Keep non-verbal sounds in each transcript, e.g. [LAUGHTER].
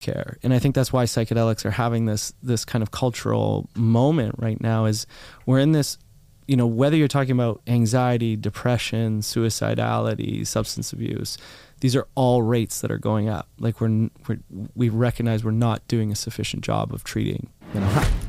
care. And I think that's why psychedelics are having this this kind of cultural moment right now is we're in this you know whether you're talking about anxiety, depression, suicidality, substance abuse, these are all rates that are going up. Like we're, we're we recognize we're not doing a sufficient job of treating, you know. [LAUGHS]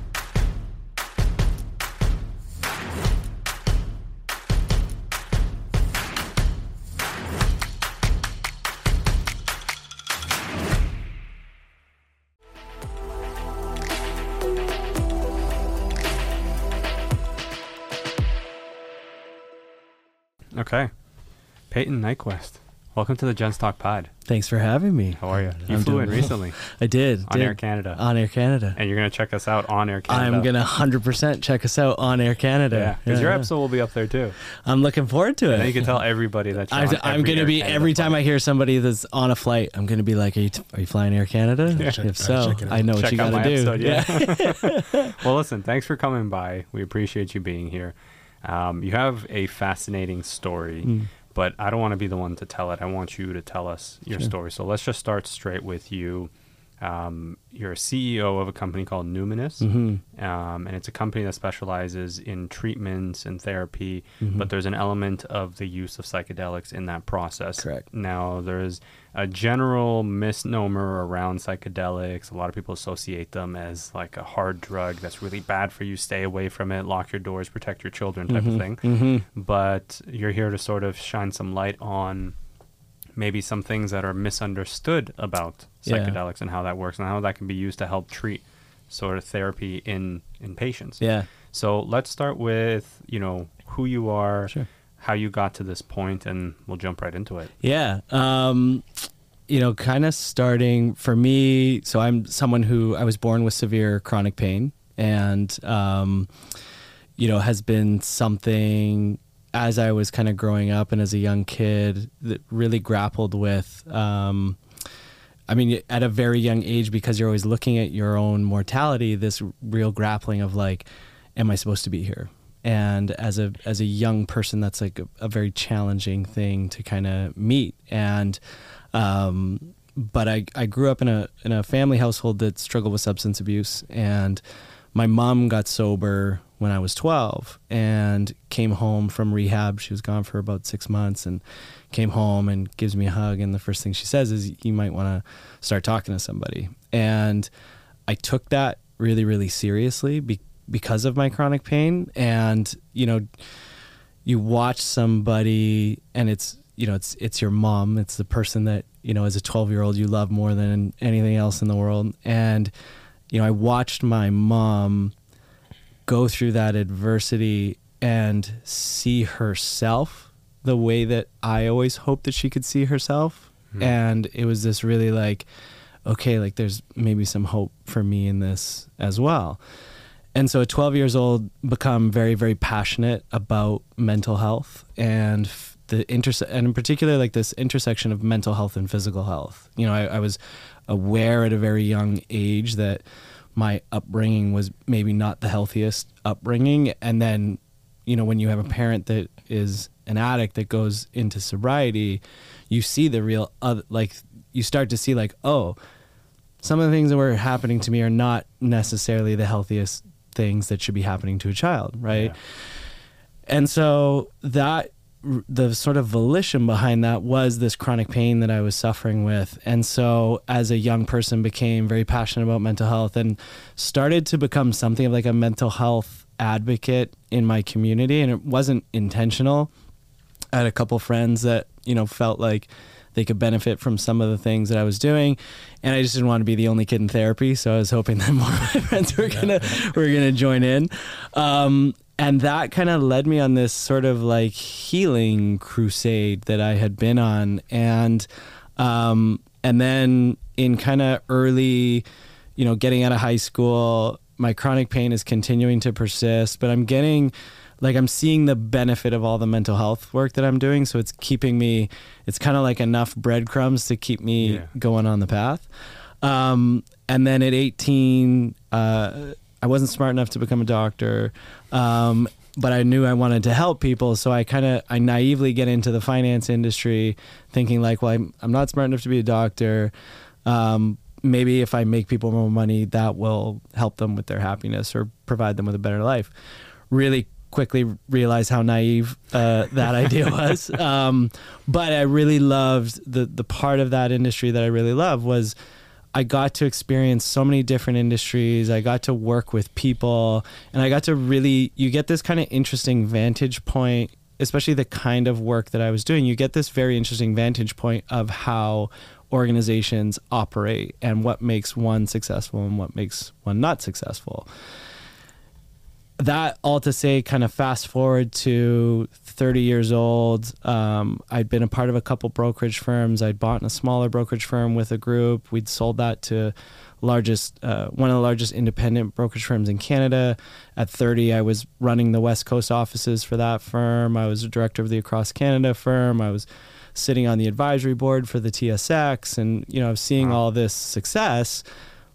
Payton Nyquvest. Welcome to the Gent's Talk Pod. Thanks for having me. How are you? You I'm flew in well. recently I did. on did. Air Canada. On Air Canada. and you're going to check us out on Air Canada. I'm gonna hundred percent check us out on Air Canada. Yeah, because your yeah. episode will be up there too. I'm looking forward to it. And you can tell everybody that you're I, on I'm gonna Air be Canada every time flight. I hear somebody that's on a flight, I'm gonna be like, "Are you t- are you flying Air Canada? Yeah. Check- if so, check it out. I know what Check you out gotta my do." episode, yeah. [LAUGHS] [LAUGHS] well, listen, thanks for coming by. We appreciate you being here. Um, you have a fascinating story, Mm. But I don't want to be the one to tell it. I want you to tell us your Sure. story. So let's just start straight with you. Um, you're a CEO of a company called Numinus. Mhm. um, and it's a company that specializes in treatments and therapy, Mhm. but there's an element of the use of psychedelics in that process. Correct. Now, there's a general misnomer around psychedelics. A lot of people associate them as like a hard drug that's really bad for you. Stay away from it, lock your doors, protect your children, type of Mhm. thing. Mhm. But you're here to sort of shine some light on maybe some things that are misunderstood about Yeah. psychedelics and how that works and how that can be used to help treat sort of therapy in in patients. Yeah. So let's start with, you know, who you are, Sure. How you got to this point and we'll jump right into it. Yeah. Um, you know, kind of starting for me. So I'm someone who I was born with severe chronic pain, and um, you know, has been something as I was kind of growing up and as a young kid that really grappled with. Um, I mean, at a very young age, because you're always looking at your own mortality, this real grappling of like, am I supposed to be here? And as a as a young person, that's like a, a very challenging thing to kind of meet. And um, but I, I grew up in a in a family household that struggled with substance abuse, and my mom got sober when I was 12 and came home from rehab. She was gone for about six months and came home and gives me a hug. And the first thing she says is, You might want to start talking to somebody. And I took that really, really seriously be- because of my chronic pain. And, you know, you watch somebody and it's, you know, it's it's your mom. It's the person that, you know, as a 12 year old you love more than anything else in the world. And, you know, I watched my mom go through that adversity and see herself the way that I always hoped that she could see herself. Hmm. And it was this really like, okay, like there's maybe some hope for me in this as well. And so at 12 years old, become very, very passionate about mental health and the interse- and in particular, like this intersection of mental health and physical health. You know, I, I was aware at a very young age that my upbringing was maybe not the healthiest upbringing. And then, you know, when you have a parent that is an addict that goes into sobriety, you see the real, other, like, you start to see, like, oh, some of the things that were happening to me are not necessarily the healthiest things that should be happening to a child, right? Yeah. And so that the sort of volition behind that was this chronic pain that I was suffering with. And so as a young person became very passionate about mental health and started to become something of like a mental health advocate in my community and it wasn't intentional. I had a couple friends that, you know, felt like they could benefit from some of the things that I was doing. And I just didn't want to be the only kid in therapy. So I was hoping [LAUGHS] that more of my friends were gonna were gonna join in. Um, and that kind of led me on this sort of like healing crusade that I had been on. And um, and then in kind of early, you know, getting out of high school, my chronic pain is continuing to persist, but I'm getting like I'm seeing the benefit of all the mental health work that I'm doing. So it's keeping me, it's kind of like enough breadcrumbs to keep me Yeah. going on the path. Um, and then at 18, uh, I wasn't smart enough to become a doctor. Um, but I knew I wanted to help people, so I kind of I naively get into the finance industry, thinking like, well, I'm, I'm not smart enough to be a doctor, um, maybe if I make people more money, that will help them with their happiness or provide them with a better life. Really quickly realized how naive uh, that idea [LAUGHS] was. Um, but I really loved the the part of that industry that I really loved was I got to experience so many different industries. I got to work with people, and I got to really you get this kind of interesting vantage point. Especially the kind of work that I was doing, you get this very interesting vantage point of how organizations operate and what makes one successful and what makes one not successful that all to say, kind of fast forward to 30 years old. Um, I'd been a part of a couple brokerage firms. I'd bought in a smaller brokerage firm with a group. We'd sold that to largest uh, one of the largest independent brokerage firms in Canada. At 30, I was running the West Coast offices for that firm. I was a director of the Across Canada firm. I was sitting on the advisory board for the TSX, and you know, I was seeing wow. all this success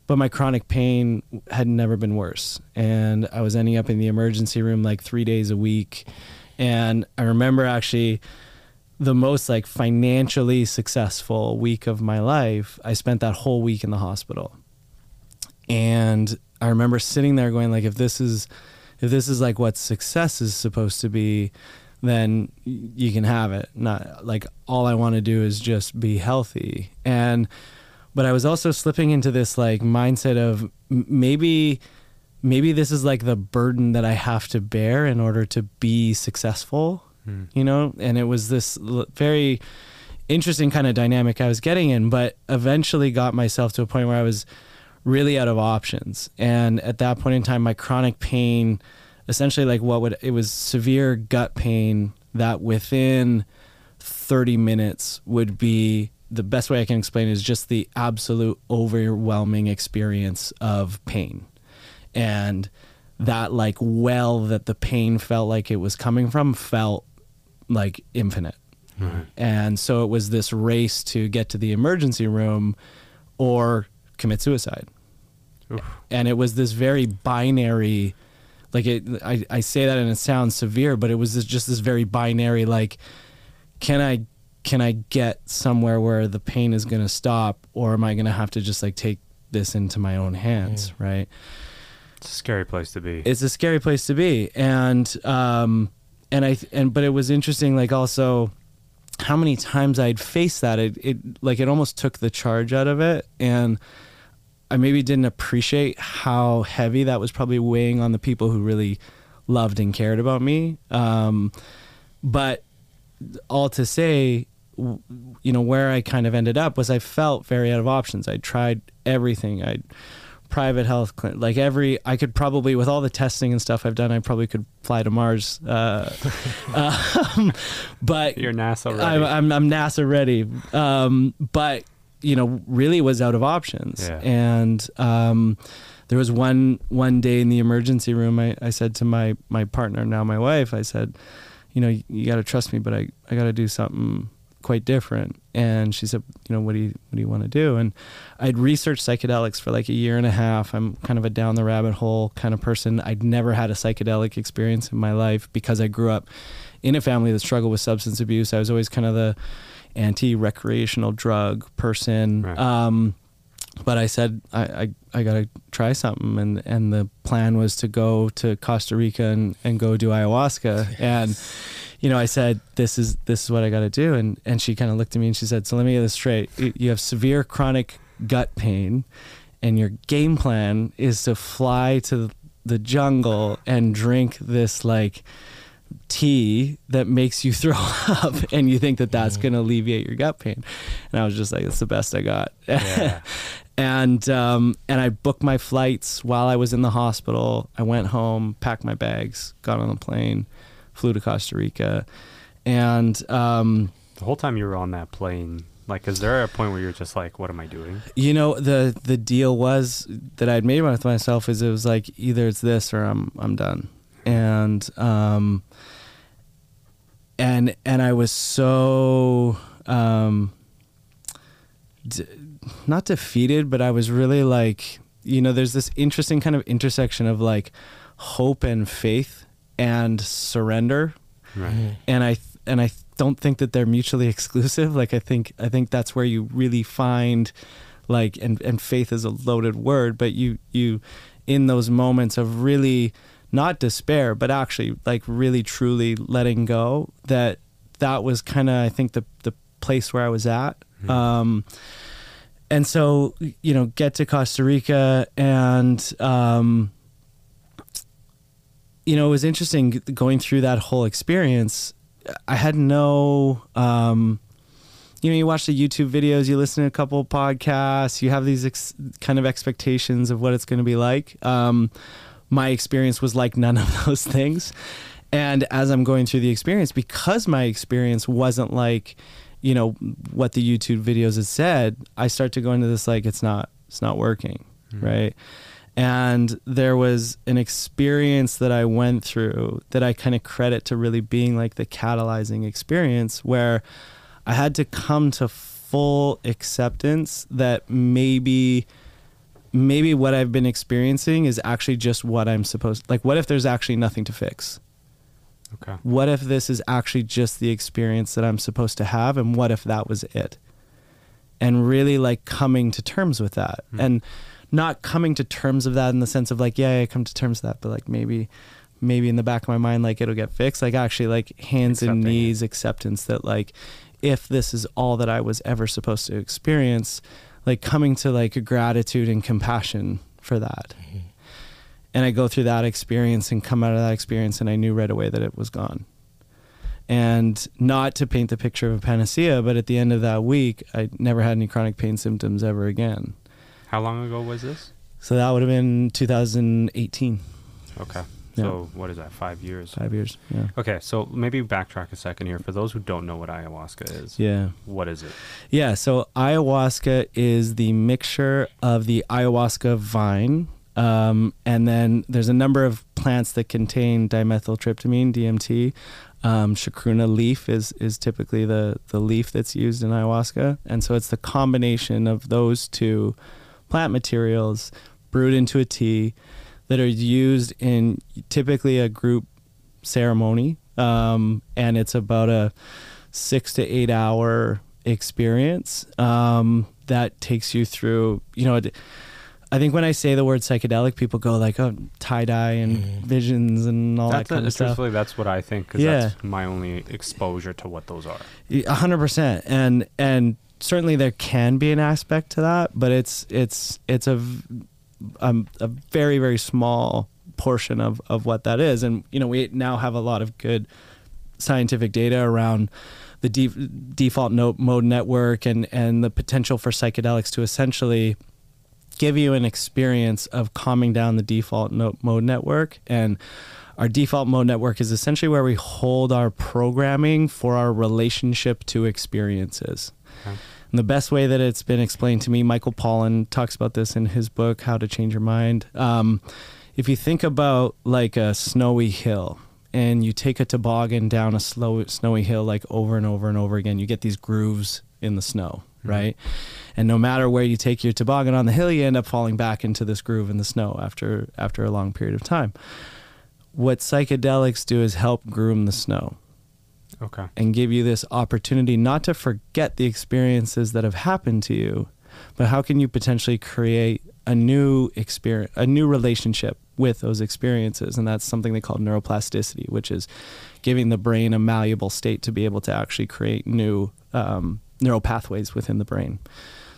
but my chronic pain had never been worse. And i was ending up in the emergency room like three days a week. And i remember actually the most like financially successful week of my life i spent that whole week in the hospital. And i remember sitting there going like if this is if this is like what success is supposed to be then you can have it. Not like all i want to do is just be healthy. And but I was also slipping into this like mindset of maybe maybe this is like the burden that I have to bear in order to be successful, hmm. you know? And it was this very interesting kind of dynamic I was getting in, but eventually got myself to a point where I was really out of options. And at that point in time, my chronic pain, essentially like what would, it was severe gut pain that within 30 minutes would be the best way I can explain is just the absolute overwhelming experience of pain. And that like well that the pain felt like it was coming from felt like infinite. Right. And so it was this race to get to the emergency room or commit suicide. Oof. And it was this very binary like it I, I say that and it sounds severe, but it was this, just this very binary like can I can I get somewhere where the pain is going to stop or am I going to have to just like take this into my own hands, yeah. right? It's a scary place to be. It's a scary place to be. And um and I and but it was interesting like also how many times I'd faced that it, it like it almost took the charge out of it and I maybe didn't appreciate how heavy that was probably weighing on the people who really loved and cared about me. Um, but all to say, you know where I kind of ended up was I felt very out of options. I tried everything. I private health clinic, like every I could probably with all the testing and stuff I've done, I probably could fly to Mars. Uh, [LAUGHS] um, but you're NASA ready. I'm, I'm, I'm NASA ready. Um, but you know, really was out of options. Yeah. And um, there was one one day in the emergency room. I, I said to my my partner, now my wife, I said, you know, you, you got to trust me, but I I got to do something quite different. And she said, you know, what do you what do you want to do? And I'd researched psychedelics for like a year and a half. I'm kind of a down the rabbit hole kind of person. I'd never had a psychedelic experience in my life because I grew up in a family that struggled with substance abuse. I was always kind of the anti-recreational drug person. Right. Um, but I said I, I, I got to try something, and and the plan was to go to Costa Rica and, and go do ayahuasca, yes. and you know, I said, this is, this is what I got to do. And, and she kind of looked at me and she said, so let me get this straight. You have severe chronic gut pain and your game plan is to fly to the jungle and drink this like tea that makes you [LAUGHS] throw up and you think that that's mm. going to alleviate your gut pain and i was just like it's the best i got yeah. [LAUGHS] and um, and i booked my flights while i was in the hospital i went home packed my bags got on the plane flew to Costa Rica, and um, the whole time you were on that plane, like, is there a point where you're just like, "What am I doing?" You know, the the deal was that I'd made with myself is it was like either it's this or I'm I'm done, and um, and and I was so um, d- not defeated, but I was really like, you know, there's this interesting kind of intersection of like hope and faith and surrender. Right. Mm-hmm. And I and I don't think that they're mutually [LAUGHS] exclusive. Like I think I think that's where you really find like and and faith is a loaded word but you you in those moments of really not despair but actually like really truly letting go that that was kind of i think the the place where i was at Mhm. um and so you know get to costa rica and um you know it was interesting going through that whole experience. I had no um you know you watch the youtube videos you listen to a couple podcasts you have these ex- kind of expectations of what it's going to be like. Um my experience was like none of [LAUGHS] those things. And as i'm going through the experience because my experience wasn't like you know what the youtube videos had said i start to go into this like it's not it's not working Mhm. right and there was an experience that i went through that i kind of credit to really being like the catalyzing experience where i had to come to full acceptance that maybe maybe what i've been experiencing is actually just what i'm supposed like what if there's actually nothing to fix Okay. what if this is actually just the experience that I'm supposed to have and what if that was it? And really like coming to terms with that Hmm. and not coming to terms of that in the sense of like yeah, I come to terms with that but like maybe maybe in the back of my mind like it'll get fixed like actually like hands and Accepting it. knees acceptance that like if this is all that I was ever supposed to experience like coming to like a gratitude and compassion for that mm-hmm. and I go through that experience and come out of that experience and I knew right away that it was gone. And not to paint the picture of a panacea, but at the end of that week, I never had any chronic pain symptoms ever again. How long ago was this? So that would have been 2018, Okay. Yeah. So what is that? Five years. five years. Yeah. Okay, so maybe backtrack a second here. For those who don't know what ayahuasca is, Yeah. what is it? Yeah, so ayahuasca is the mixture of the ayahuasca vine, um, and then there's a number of plants that contain dimethyltryptamine (DMT). Um, chacruna leaf is is typically the the leaf that's used in ayahuasca, and so it's the combination of those two plant materials brewed into a tea that are used in typically a group ceremony, um, and it's about a six to eight hour experience um, that takes you through. You know, I think when I say the word psychedelic, people go like, "Oh, tie dye and Mhm. visions and all that's that kind a, of stuff." truthfully, that's what I think because Yeah. that's my only exposure to what those are. A hundred percent, and and certainly there can be an aspect to that, but it's it's it's a um, a very very small portion of of what that is, and you know we now have a lot of good scientific data around the de- default mode network and and the potential for psychedelics to essentially give you an experience of calming down the default mode network and our default mode network is essentially where we hold our programming for our relationship to experiences. Okay. And the best way that it's been explained to me, Michael Pollan talks about this in his book, How to Change Your Mind. Um, if you think about like a snowy hill and you take a toboggan down a slow, snowy hill like over and over and over again, you get these grooves in the snow, Mhm. right? And no matter where you take your toboggan on the hill, you end up falling back into this groove in the snow after after a long period of time. What psychedelics do is help groom the snow Okay. and give you this opportunity not to forget the experiences that have happened to you, but how can you potentially create a new experience, a new relationship with those experiences? And that's something they call neuroplasticity, which is giving the brain a malleable state to be able to actually create new um, neural pathways within the brain.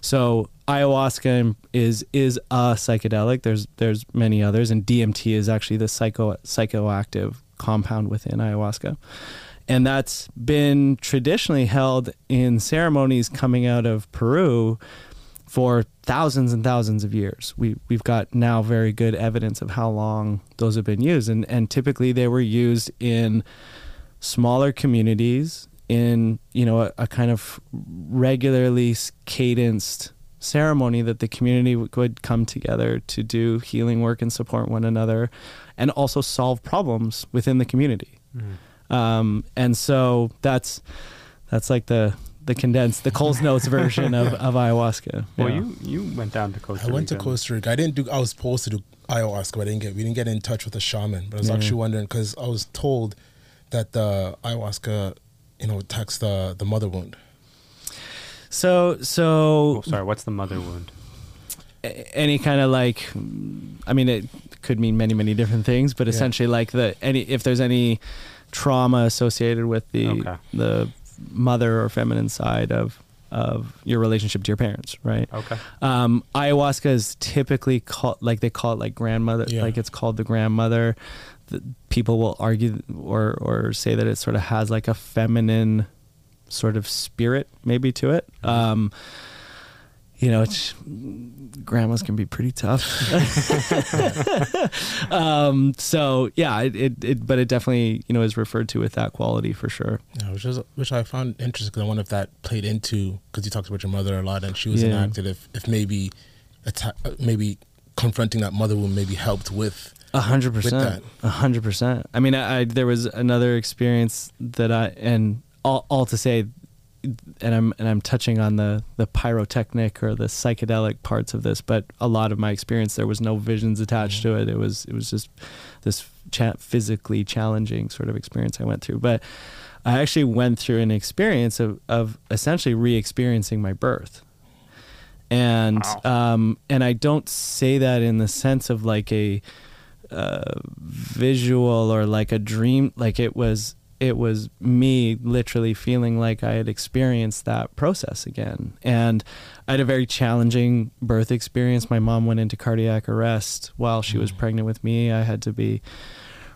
So ayahuasca is is a psychedelic. There's there's many others, and DMT is actually the psycho psychoactive compound within ayahuasca and that's been traditionally held in ceremonies coming out of Peru for thousands and thousands of years. We we've got now very good evidence of how long those have been used, and and typically they were used in smaller communities in you know a, a kind of regularly cadenced ceremony that the community would- come together to do healing work and support one another and also solve problems within the community Mhm. Um, and so that's that's like the the condensed the Coles Notes [LAUGHS] version of, of ayahuasca. Well, Yeah. you you went down to Costa I went to Costa Rica. I didn't do. I was supposed to do ayahuasca, but I didn't get. We didn't get in touch with the shaman. But I was Yeah. actually wondering because I was told that the ayahuasca, you know, attacks the the mother wound. so so Oh, sorry. What's the mother wound? any kind of like i mean it could mean many many different things but Yeah. essentially like the any if there's any trauma associated with the Okay. the mother or feminine side of of your relationship to your parents right Okay. um, ayahuasca is typically called like they call it like grandmother Yeah. like it's called the grandmother the, people will argue or or say that it sort of has like a feminine sort of spirit maybe to it um, you know it's grandmas can be pretty tough [LAUGHS] um, so yeah it, it, it but it definitely you know is referred to with that quality for sure Yeah, which is which I found interesting because I wonder if that played into because you talked about your mother a lot and she was Yeah. enacted. If if maybe atta- uh, maybe confronting that mother wound maybe helped with A hundred percent, A hundred percent. I mean, I, I there was another experience that I and all, all to say, and I'm and I'm touching on the the pyrotechnic or the psychedelic parts of this, but a lot of my experience there was no visions attached to it. It was it was just this cha- physically challenging sort of experience I went through. But I actually went through an experience of of essentially re-experiencing my birth and Wow. um, and I don't say that in the sense of like a uh, visual or like a dream. Like it was it was me literally feeling like I had experienced that process again. And I had a very challenging birth experience. My mom went into cardiac arrest while she was mm. pregnant with me. I had to be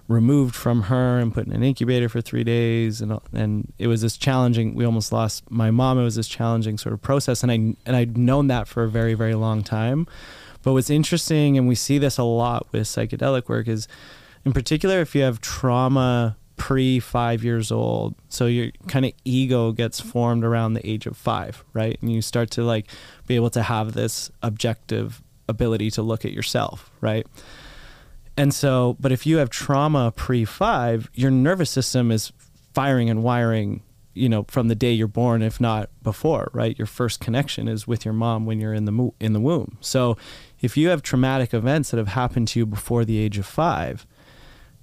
removed from her and put in an incubator for three days and and it was this challenging we almost lost my mom it was this challenging sort of process and I and I'd known that for a very very long time but what's interesting and we see this a lot with psychedelic work is in particular if you have trauma pre 5 years old so your kind of ego gets formed around the age of 5 right and you start to like be able to have this objective ability to look at yourself right and so, but if you have trauma pre five, your nervous system is firing and wiring, you know, from the day you're born, if not before, right? Your first connection is with your mom when you're in the mo- in the womb. So, if you have traumatic events that have happened to you before the age of five,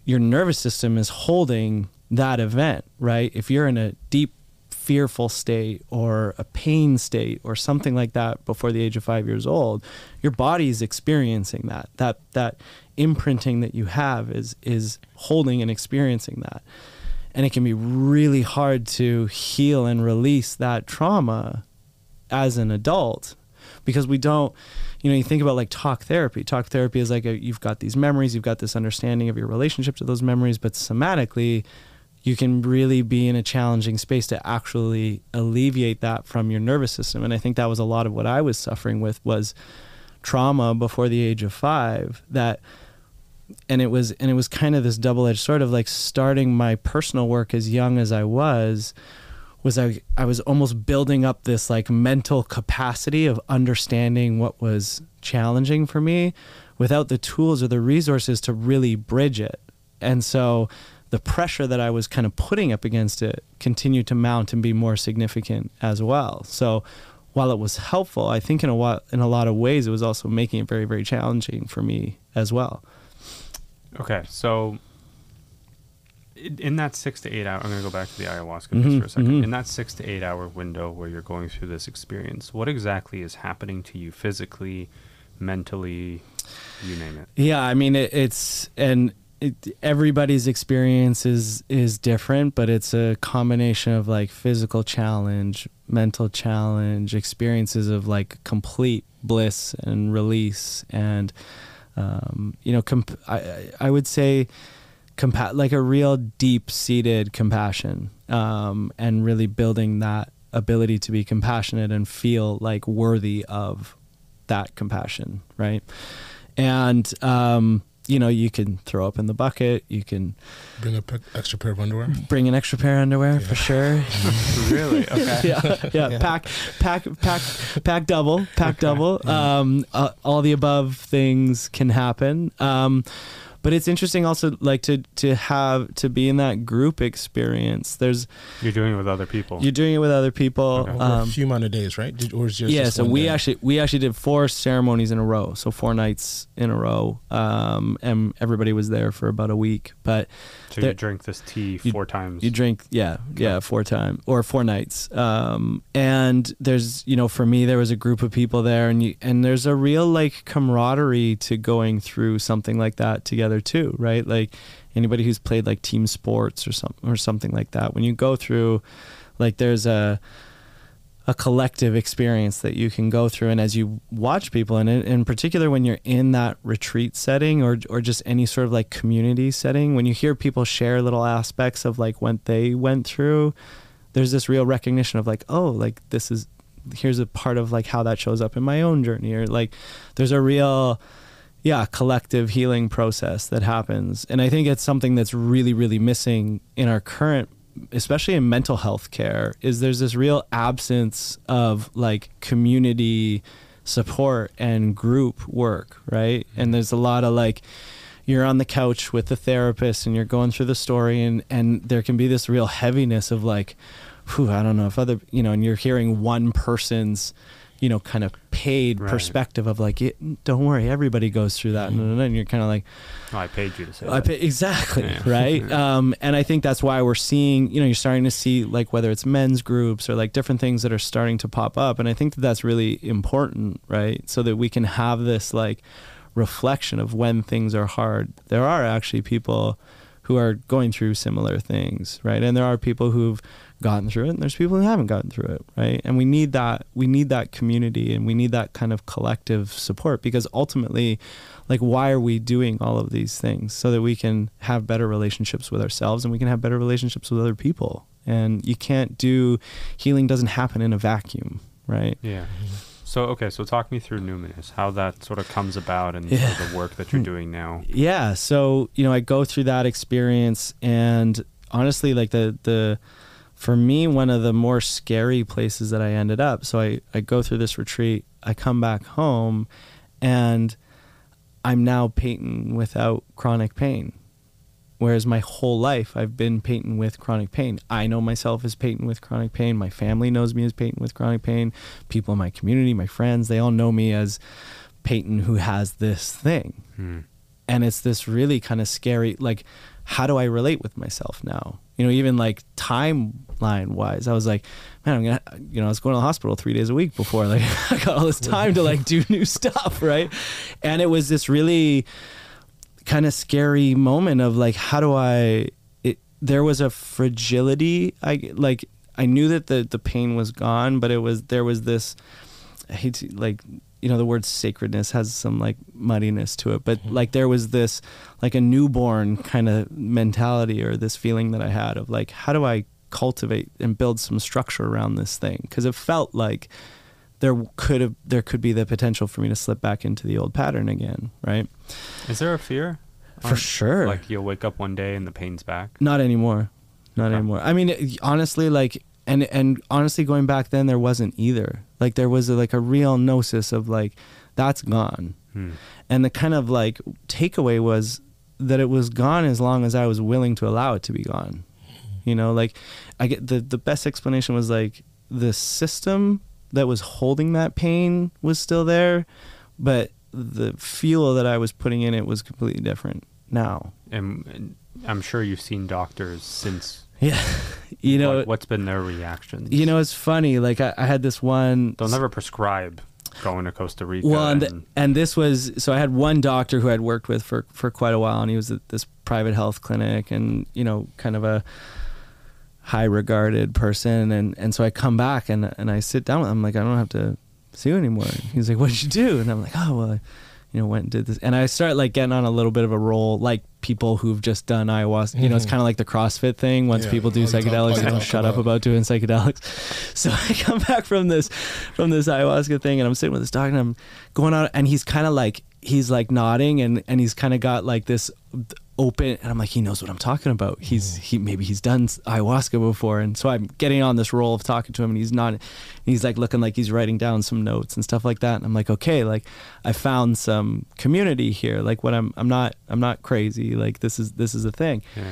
your nervous system is holding that event, right? If you're in a deep fearful state or a pain state or something like that before the age of 5 years old, your body is experiencing that. That that imprinting that you have is is holding and experiencing that. And it can be really hard to heal and release that trauma as an adult because we don't you know you think about like talk therapy. Talk therapy is like a, you've got these memories you've got this understanding of your relationship to those memories but somatically you can really be in a challenging space to actually alleviate that from your nervous system. And i think that was a lot of what i was suffering with was trauma before the age of 5 that and it was and it was kind of this double-edged sword of like starting my personal work as young as I was was I I was almost building up this like mental capacity of understanding what was challenging for me without the tools or the resources to really bridge it. And so the pressure that I was kind of putting up against it continued to mount and be more significant as well. So while it was helpful, I think in a in a lot of ways it was also making it very very challenging for me as well. Okay, so in that six to eight hour, I'm going to go back to the ayahuasca Mhm, just for a 2nd mhm. In that six to eight hour window where you're going through this experience, what exactly is happening to you physically, mentally, you name it? Yeah, I mean it, it's and it, everybody's experience is is different, but it's a combination of like physical challenge, mental challenge, experiences of like complete bliss and release, and um, you know, comp- I- I would say compa- like a real deep seated compassion, um, and really building that ability to be compassionate and feel like worthy of that compassion, right? And um, you know, you can throw up in the bucket, you can bring a pe- extra pair of underwear. bring an extra pair of underwear for sure. [LAUGHS] really? Okay. [LAUGHS] yeah, yeah, Yeah. Pack, pack, pack, pack double, pack double. Um, uh, all the above things can happen. Um, but but it's interesting also like to to have to be in that group experience. There's You're doing it with other people. you're doing it with other people. Okay. Um, a few amount of days, right? Did, or is yours yeah, so we day? actually we actually did four ceremonies in a row, so four nights in a row, um, and everybody was there for about a week. But so you drink this tea you- four times. you drink, yeah, yeah, four times or four nights. Um, and there's, you know, for me, there was a group of people there, and you, and there's a real like camaraderie to going through something like that together too, right? Like anybody who's played like team sports or something or something like that, when you go through, like there's a a collective experience that you can go through and as you watch people and in, particular when you're in that retreat setting or or just any sort of like community setting when you hear people share little aspects of like what they went through there's this real recognition of like oh like this is here's a part of like how that shows up in my own journey or like there's a real yeah collective healing process that happens. And i think it's something that's really really missing in our current especially in mental health care is there's this real absence of like community support and group work right? Mm-hmm. And there's a lot of like you're on the couch with the therapist and you're going through the story and and there can be this real heaviness of like whew, I don't know if other you know and you're hearing one person's you know kind of paid Right. perspective of like it, don't worry everybody goes through that and, and you're kind of like Oh, I paid you to say I that. pay, exactly Yeah. [LAUGHS] right. [LAUGHS] Um, and I think that's why we're seeing, you know, you're starting to see like whether it's men's groups or like different things that are starting to pop up, and I think that that's really important, right? So that we can have this like reflection of when things are hard. There are actually people who are going through similar things, right? And there are people who've gotten through it, and there's people who haven't gotten through it, right? And we need that we need that community and we need that kind of collective support because ultimately like why are we doing all of these things so that we can have better relationships with ourselves and we can have better relationships with other people. And you can't do healing doesn't happen in a vacuum, right? Yeah. So okay, so talk me through Numinus, how that sort of comes about, and Yeah. sort of the work that you're hmm. doing now. yeah so you know i go through that experience and honestly like the the for me one of the more scary places that i ended up so i i go through this retreat i come back home and i'm now Payton without chronic pain. Whereas my whole life i've been Payton with chronic pain. I know myself as Payton with chronic pain. My family knows me as Payton with chronic pain. People in my community my friends they all know me as Payton who has this thing. Hmm. and it's this really kind of scary like how do i relate with myself now? You know even like timeline wise i was like man i'm gonna you know i was going to the hospital three days a week before like [LAUGHS] i got all this time to like do new [LAUGHS] stuff right? And it was this really kind of scary moment of like how do i it there was a fragility i like i knew that the the pain was gone but it was there was this I hate to like you know the word sacredness has some like muddiness to it but mm-hmm. like there was this like a newborn kind of mentality or this feeling that I had of like how do I cultivate and build some structure around this thing because it felt like there could have there could be the potential for me to slip back into the old pattern again right Is there a fear? for On- sure Like you'll wake up one day and the pain's back. Not anymore. Not Okay. anymore. I mean, it- honestly, like, and and honestly, going back then, there wasn't either. Like, there was a, like a real gnosis of like, that's gone, Hmm. and the kind of like takeaway was that it was gone as long as I was willing to allow it to be gone. You know, like, I get the the best explanation was like the system that was holding that pain was still there, but the fuel that I was putting in it was completely different now. And, and I'm sure you've seen doctors since. [LAUGHS] Yeah, you know, what, what's been their reactions? You know, it's funny. Like I, I had this one. they'll never prescribe going to Costa Rica. Well, and, and- and this was so I had one doctor who I'd worked with for for quite a while, and he was at this private health clinic, and you know, kind of a high regarded person, and and so I come back and and I sit down with him, I'm like, I don't have to see you anymore. He's like, What did you do? And I'm like, Oh well. I, you know, went and did this, and I start like getting on a little bit of a roll, like people who've just done ayahuasca. You know, it's Mhm. kind of like the CrossFit thing. Once Yeah, people do all you psychedelics, you they don't talk shut up about. about doing psychedelics. [LAUGHS] So I come back from this from this ayahuasca thing and I'm sitting with this dog and I'm going on and he's kind of like he's like nodding and and he's kind of got like this open and I'm like he knows what I'm talking about. He's mm-hmm. he maybe he's done ayahuasca before and so I'm getting on this roll of talking to him and he's not he's like looking like he's writing down some notes and stuff like that and I'm like okay like I found some community here like what I'm I'm not I'm not crazy like this is this is a thing. Yeah.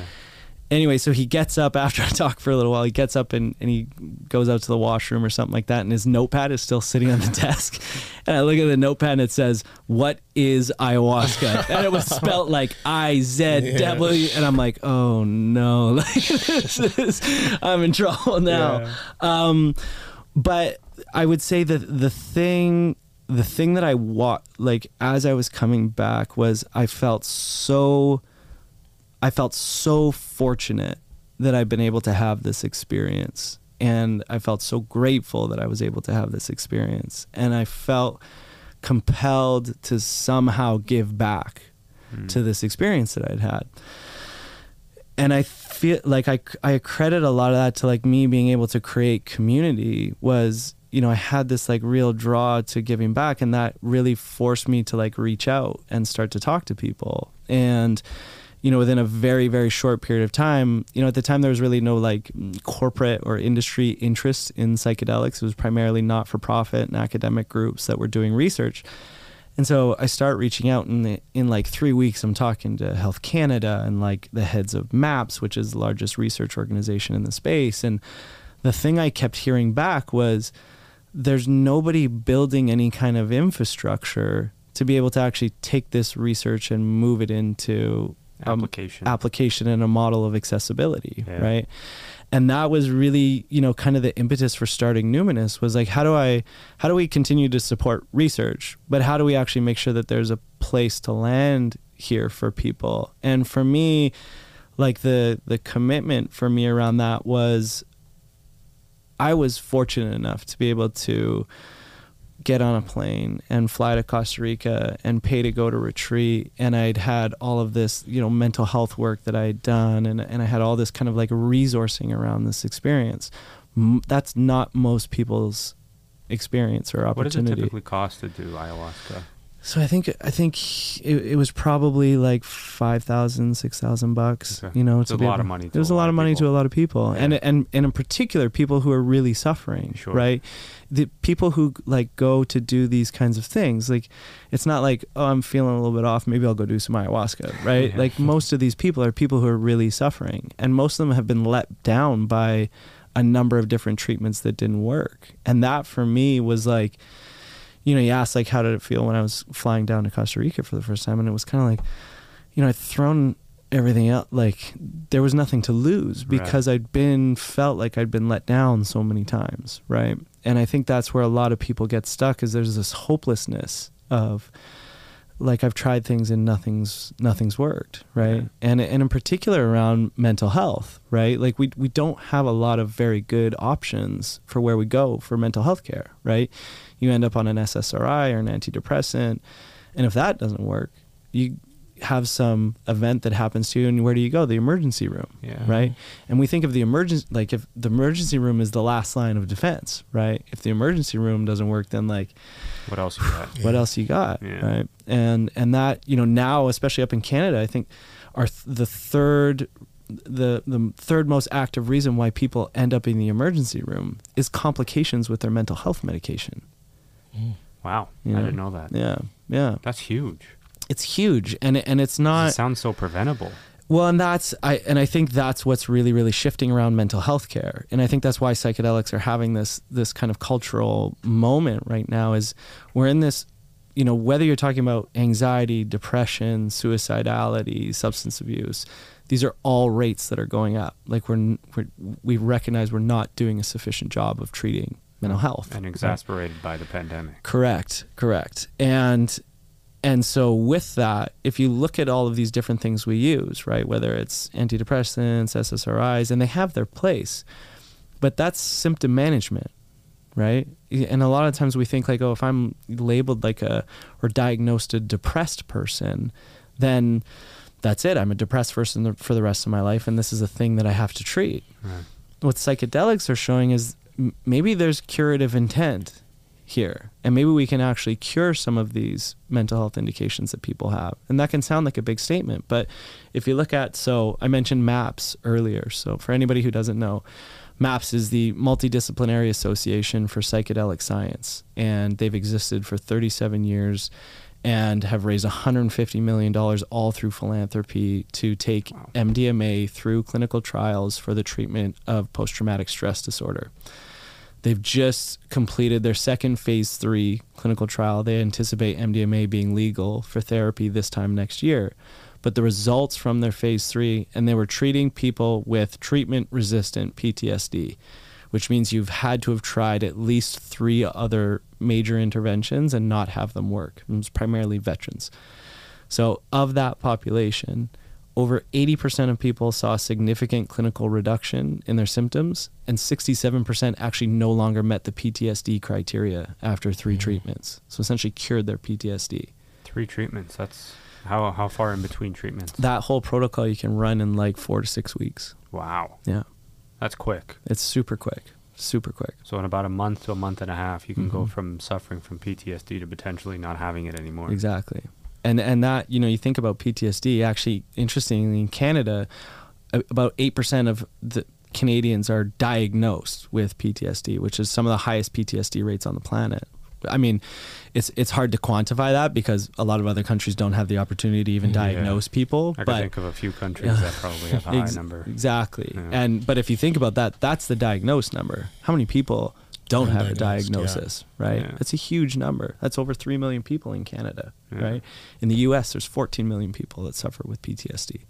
Anyway, so he gets up after [LAUGHS] I talk for a little while. He gets up and, and he goes out to the washroom or something like that, and his notepad is still sitting on the [LAUGHS] desk. And I look at the notepad and it says, "What is ayahuasca?" [LAUGHS] and it was spelt like I Z W, and I'm like, "Oh no, like this is, I'm in trouble now." Yeah. Um, but I would say that the thing, the thing that I wa- like as I was coming back was I felt so I felt so fortunate that I've been able to have this experience. And I felt so grateful that I was able to have this experience. And I felt compelled to somehow give back hmm. to this experience that I'd had. And I feel like I, I credit a lot of that to like me being able to create community was, you know, I had this like real draw to giving back and that really forced me to like reach out and start to talk to people. And, you know, within a very, very short period of time, you know, at the time there was really no like corporate or industry interest in psychedelics. It was primarily not for profit and academic groups that were doing research. And so I start reaching out in in like three weeks. I'm talking to Health Canada and like the heads of MAPS, which is the largest research organization in the space. And the thing I kept hearing back was there's nobody building any kind of infrastructure to be able to actually take this research and move it into um, Application. application and a model of accessibility, Yeah. right? And that was really, you know, kind of the impetus for starting Numinus was like, how do I, how do we continue to support research, but how do we actually make sure that there's a place to land here for people? And for me, like the the commitment for me around that was, I was fortunate enough to be able to get on a plane and fly to Costa Rica and pay to go to retreat and I'd had all of this you know mental health work that I had done and and I had all this kind of like resourcing around this experience M- that's not most people's experience or opportunity. What does it typically cost to do ayahuasca? So I think I think it, it was probably like five thousand, six thousand bucks. Okay. You know, It's a lot able- of money It was a lot of money people. to a lot of people, Yeah. and and and in particular, people who are really suffering. Sure. Right, the people who like go to do these kinds of things. Like, it's not like oh, I'm feeling a little bit off. Maybe I'll go do some ayahuasca. [LAUGHS] Right. Yeah. Like most of these people are people who are really suffering, and most of them have been let down by a number of different treatments that didn't work. And that for me was like you know, you asked like how did it feel when I was flying down to Costa Rica for the first time, and it was kind of like, you know, I'd thrown everything out. Like there was nothing to lose Right. because I'd been felt like I'd been let down so many times, right? And I think that's where a lot of people get stuck is there's this hopelessness of like I've tried things and nothing's nothing's worked, right? Yeah. And and in particular around mental health, right? Like we we don't have a lot of very good options for where we go for mental health care, right? You end up on an SSRI or an antidepressant, and if that doesn't work, you have some event that happens to you and where do you go the emergency room Yeah. right and we think of the emergency like if the emergency room is the last line of defense right if the emergency room doesn't work then like What else you got? [SIGHS] what else you got Yeah. right and and that you know now especially up in canada i think are th- the third the the third most active reason why people end up in the emergency room is complications with their mental health medication Mm. Wow. you I know? didn't know that. yeah yeah That's huge. it's huge and and it's it not sounds so preventable. Well, and that's I and I think that's what's really really shifting around mental health care, and I think that's why psychedelics are having this this kind of cultural moment right now. Is we're in this, you know, whether you're talking about anxiety, depression, suicidality, substance abuse, these are all rates that are going up. Like we're, we're we recognize we're not doing a sufficient job of treating mental health And right? exasperated by the pandemic. Correct, correct. And and so with that, if you look at all of these different things we use, right, whether it's antidepressants, SSRIs, and they have their place, but that's symptom management, right? And a lot of times we think like, oh, if I'm labeled like a or diagnosed a depressed person, then that's it. I'm a depressed person for the rest of my life, and this is a thing that I have to treat Right. what psychedelics are showing is m- maybe there's curative intent here and maybe we can actually cure some of these mental health indications that people have and that can sound like a big statement but if you look at so i mentioned MAPS earlier so for anybody who doesn't know MAPS is the multidisciplinary association for psychedelic science and they've existed for 37 years and have raised 150 million dollars all through philanthropy to take. MDMA through clinical trials for the treatment of post-traumatic stress disorder. They've just completed their second phase 3 clinical trial. They anticipate MDMA being legal for therapy this time next year. But the results from their phase 3 and they were treating people with treatment resistant PTSD which means you've had to have tried at least three other major interventions and not have them work. It was primarily veterans. So, of that population, over 80% of people saw significant clinical reduction in their symptoms, and 67% actually no longer met the PTSD criteria after three treatments. So, essentially, cured their PTSD. Three treatments. That's how how far in between treatments? That whole protocol you can run in like four to six weeks. wow, Yeah, that's quick. it's super quick, super quick. So in about a month to a month and a half, you can go Mhm. from suffering from PTSD to potentially not having it anymore. Exactly. And and that, you know, you think about PTSD, actually interestingly in Canada, about 8% of the Canadians are diagnosed with PTSD, which is some of the highest PTSD rates on the planet. I mean, it's it's hard to quantify that because a lot of other countries don't have the opportunity to even Yeah. diagnose people. I can but think of a few countries that [LAUGHS] probably have a high Ex- number. Exactly. Yeah. And but if you think about that, that's the diagnosed number. How many people don't have a Undiagnosed, yeah. diagnosis, right? Yeah. That's a huge number. That's over 3 million people in Canada, Yeah. right? In the US there's 14 million people that suffer with PTSD.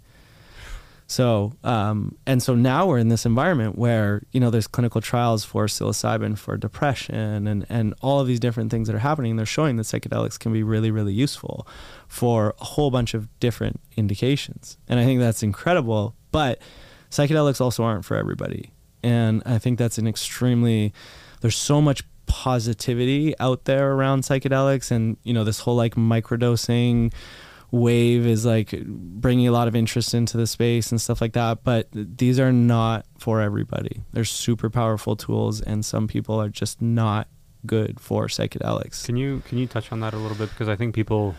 So, um, and so now we're in this environment where, you know, there's clinical trials for psilocybin for depression and, and all of these different things that are happening. They're showing that psychedelics can be really, really useful for a whole bunch of different indications. And I think that's incredible. But psychedelics also aren't for everybody. And I think that's an extremely, there's so much positivity out there around psychedelics and, you know, this whole like microdosing wave is like bringing a lot of interest into the space and stuff like that but these are not for everybody. They're super powerful tools and some people are just not good for psychedelics. Can you can you touch on that a little bit? Because I think people,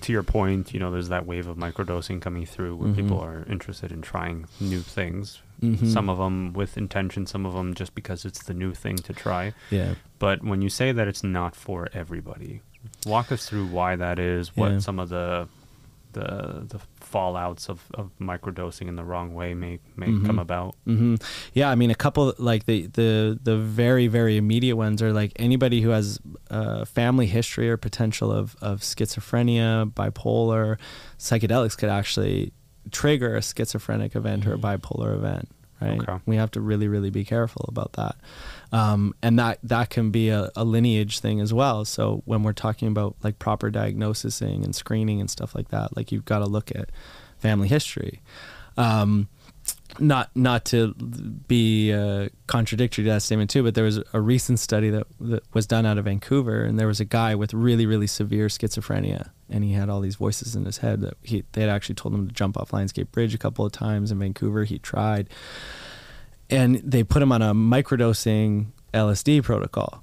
to your point, you know, there's that wave of microdosing coming through where people Mhm. are interested in trying new things. Mhm. Some of them with intention, some of them just because it's the new thing to try. yeah But when you say that it's not for everybody, walk us through why that is. What Yeah. some of the the the fallouts of, of microdosing in the wrong way may may Mhm. come about. hmm Yeah, I mean, a couple like the the the very very immediate ones are like anybody who has a family history or potential of of schizophrenia, bipolar, psychedelics could actually trigger a schizophrenic event or a bipolar event. Right. Okay. We have to really really be careful about that, um, and that that can be a, a lineage thing as well. So when we're talking about like proper diagnosing and screening and stuff like that, like you've got to look at family history. Um, not not to be uh, contradictory to that statement too, but there was a recent study that, that was done out of Vancouver, and there was a guy with really really severe schizophrenia, and he had all these voices in his head that he they had actually told him to jump off Lionsgate Bridge a couple of times in Vancouver. He tried, and they put him on a microdosing LSD protocol,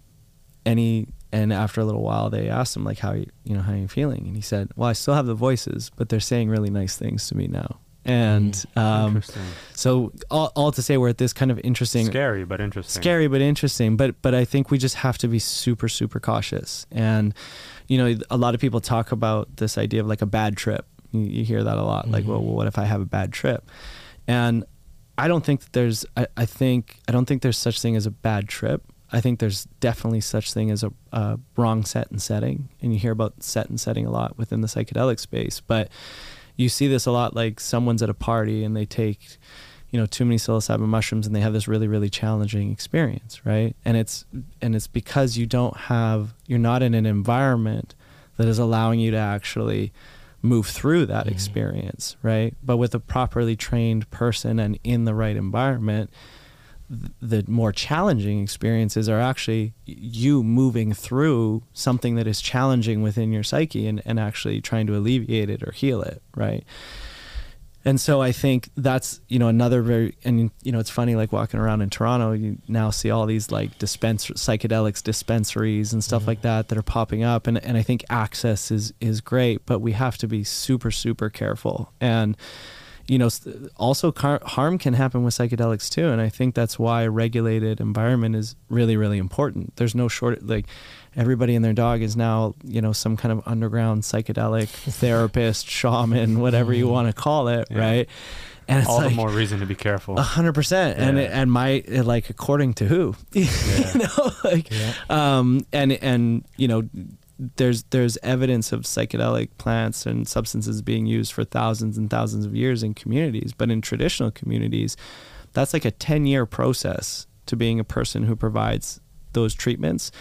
and he and after a little while they asked him like how you you know how you feeling, and he said, well I still have the voices, but they're saying really nice things to me now. And um, Interesting. so all, all to say we're at this kind of interesting Scary but interesting. scary but interesting. But but i think we just have to be super super cautious. And you know a lot of people talk about this idea of like a bad trip. You, you hear that a lot. Like well, what if i have a bad trip? And i don't think that there's I, I think i don't think there's such thing as a bad trip. I think there's definitely such thing as a, a wrong set and setting and you hear about set and setting a lot within the psychedelic space but you see this a lot like someone's at a party and they take you know too many psilocybin mushrooms and they have this really really challenging experience right? And it's and it's because you don't have you're not in an environment that is allowing you to actually move through that experience right? But with a properly trained person and in the right environment the more challenging experiences are actually you moving through something that is challenging within your psyche and, and actually trying to alleviate it or heal it right and so I think that's you know another very and you know it's funny like walking around in Toronto you now see all these like dispense psychedelics dispensaries and stuff mm-hmm. like that that are popping up. And and I think access is is great but we have to be super super careful. And you know also car- harm can happen with psychedelics too. And I think that's why a regulated environment is really really important. There's no short like everybody and their dog is now you know some kind of underground psychedelic [LAUGHS] therapist shaman whatever you want to call it Yeah. right? And it's All like the more reason to be careful. a hundred percent. And it, and my like according to who? [LAUGHS] You know like Yeah. um and and you know there's there's evidence of psychedelic plants and substances being used for thousands and thousands of years in communities. But in traditional communities that's like a 10 year process to being a person who provides those treatments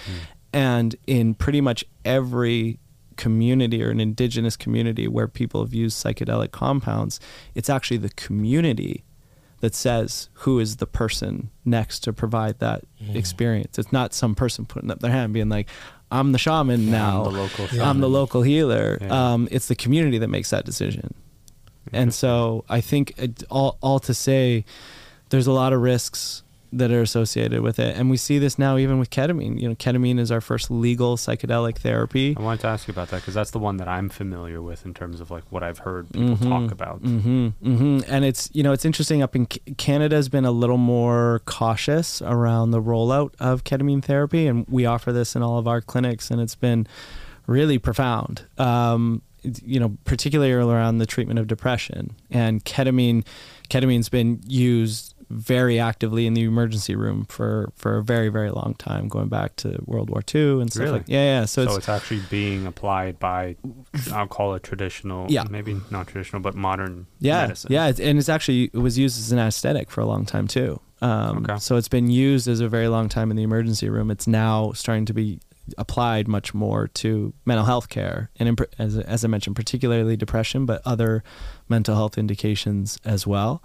and in pretty much every community or an indigenous community where people have used psychedelic compounds it's actually the community that says who is the person next to provide that experience. It's not some person putting up their hand being like, I'm the shaman Yeah, now. I'm the local. I'm the local healer. Yeah. Um, it's the community that makes that decision. And so I think it, all, all to say, there's a lot of risks that are associated with it. And we see this now even with ketamine. You know, ketamine is our first legal psychedelic therapy. I wanted to ask you about that because that's the one that I'm familiar with in terms of like what I've heard people Mhm. talk about. hmm hmm And it's you know it's interesting. Up in C- Canada, has been a little more cautious around the rollout of ketamine therapy, and we offer this in all of our clinics, and it's been really profound. Um, you know, particularly around the treatment of depression and ketamine. Ketamine's been used very actively in the emergency room for for a very very long time, going back to World War II and stuff Really? like yeah yeah. So, So, it's it's, actually being applied by, I'll call it traditional, Yeah. maybe not traditional, but modern yeah medicine. yeah and it's actually it was used as an anesthetic for a long time too um, Okay. so it's been used as a very long time in the emergency room it's now starting to be applied much more to mental health care and par- as, as i mentioned particularly depression but other mental health indications as well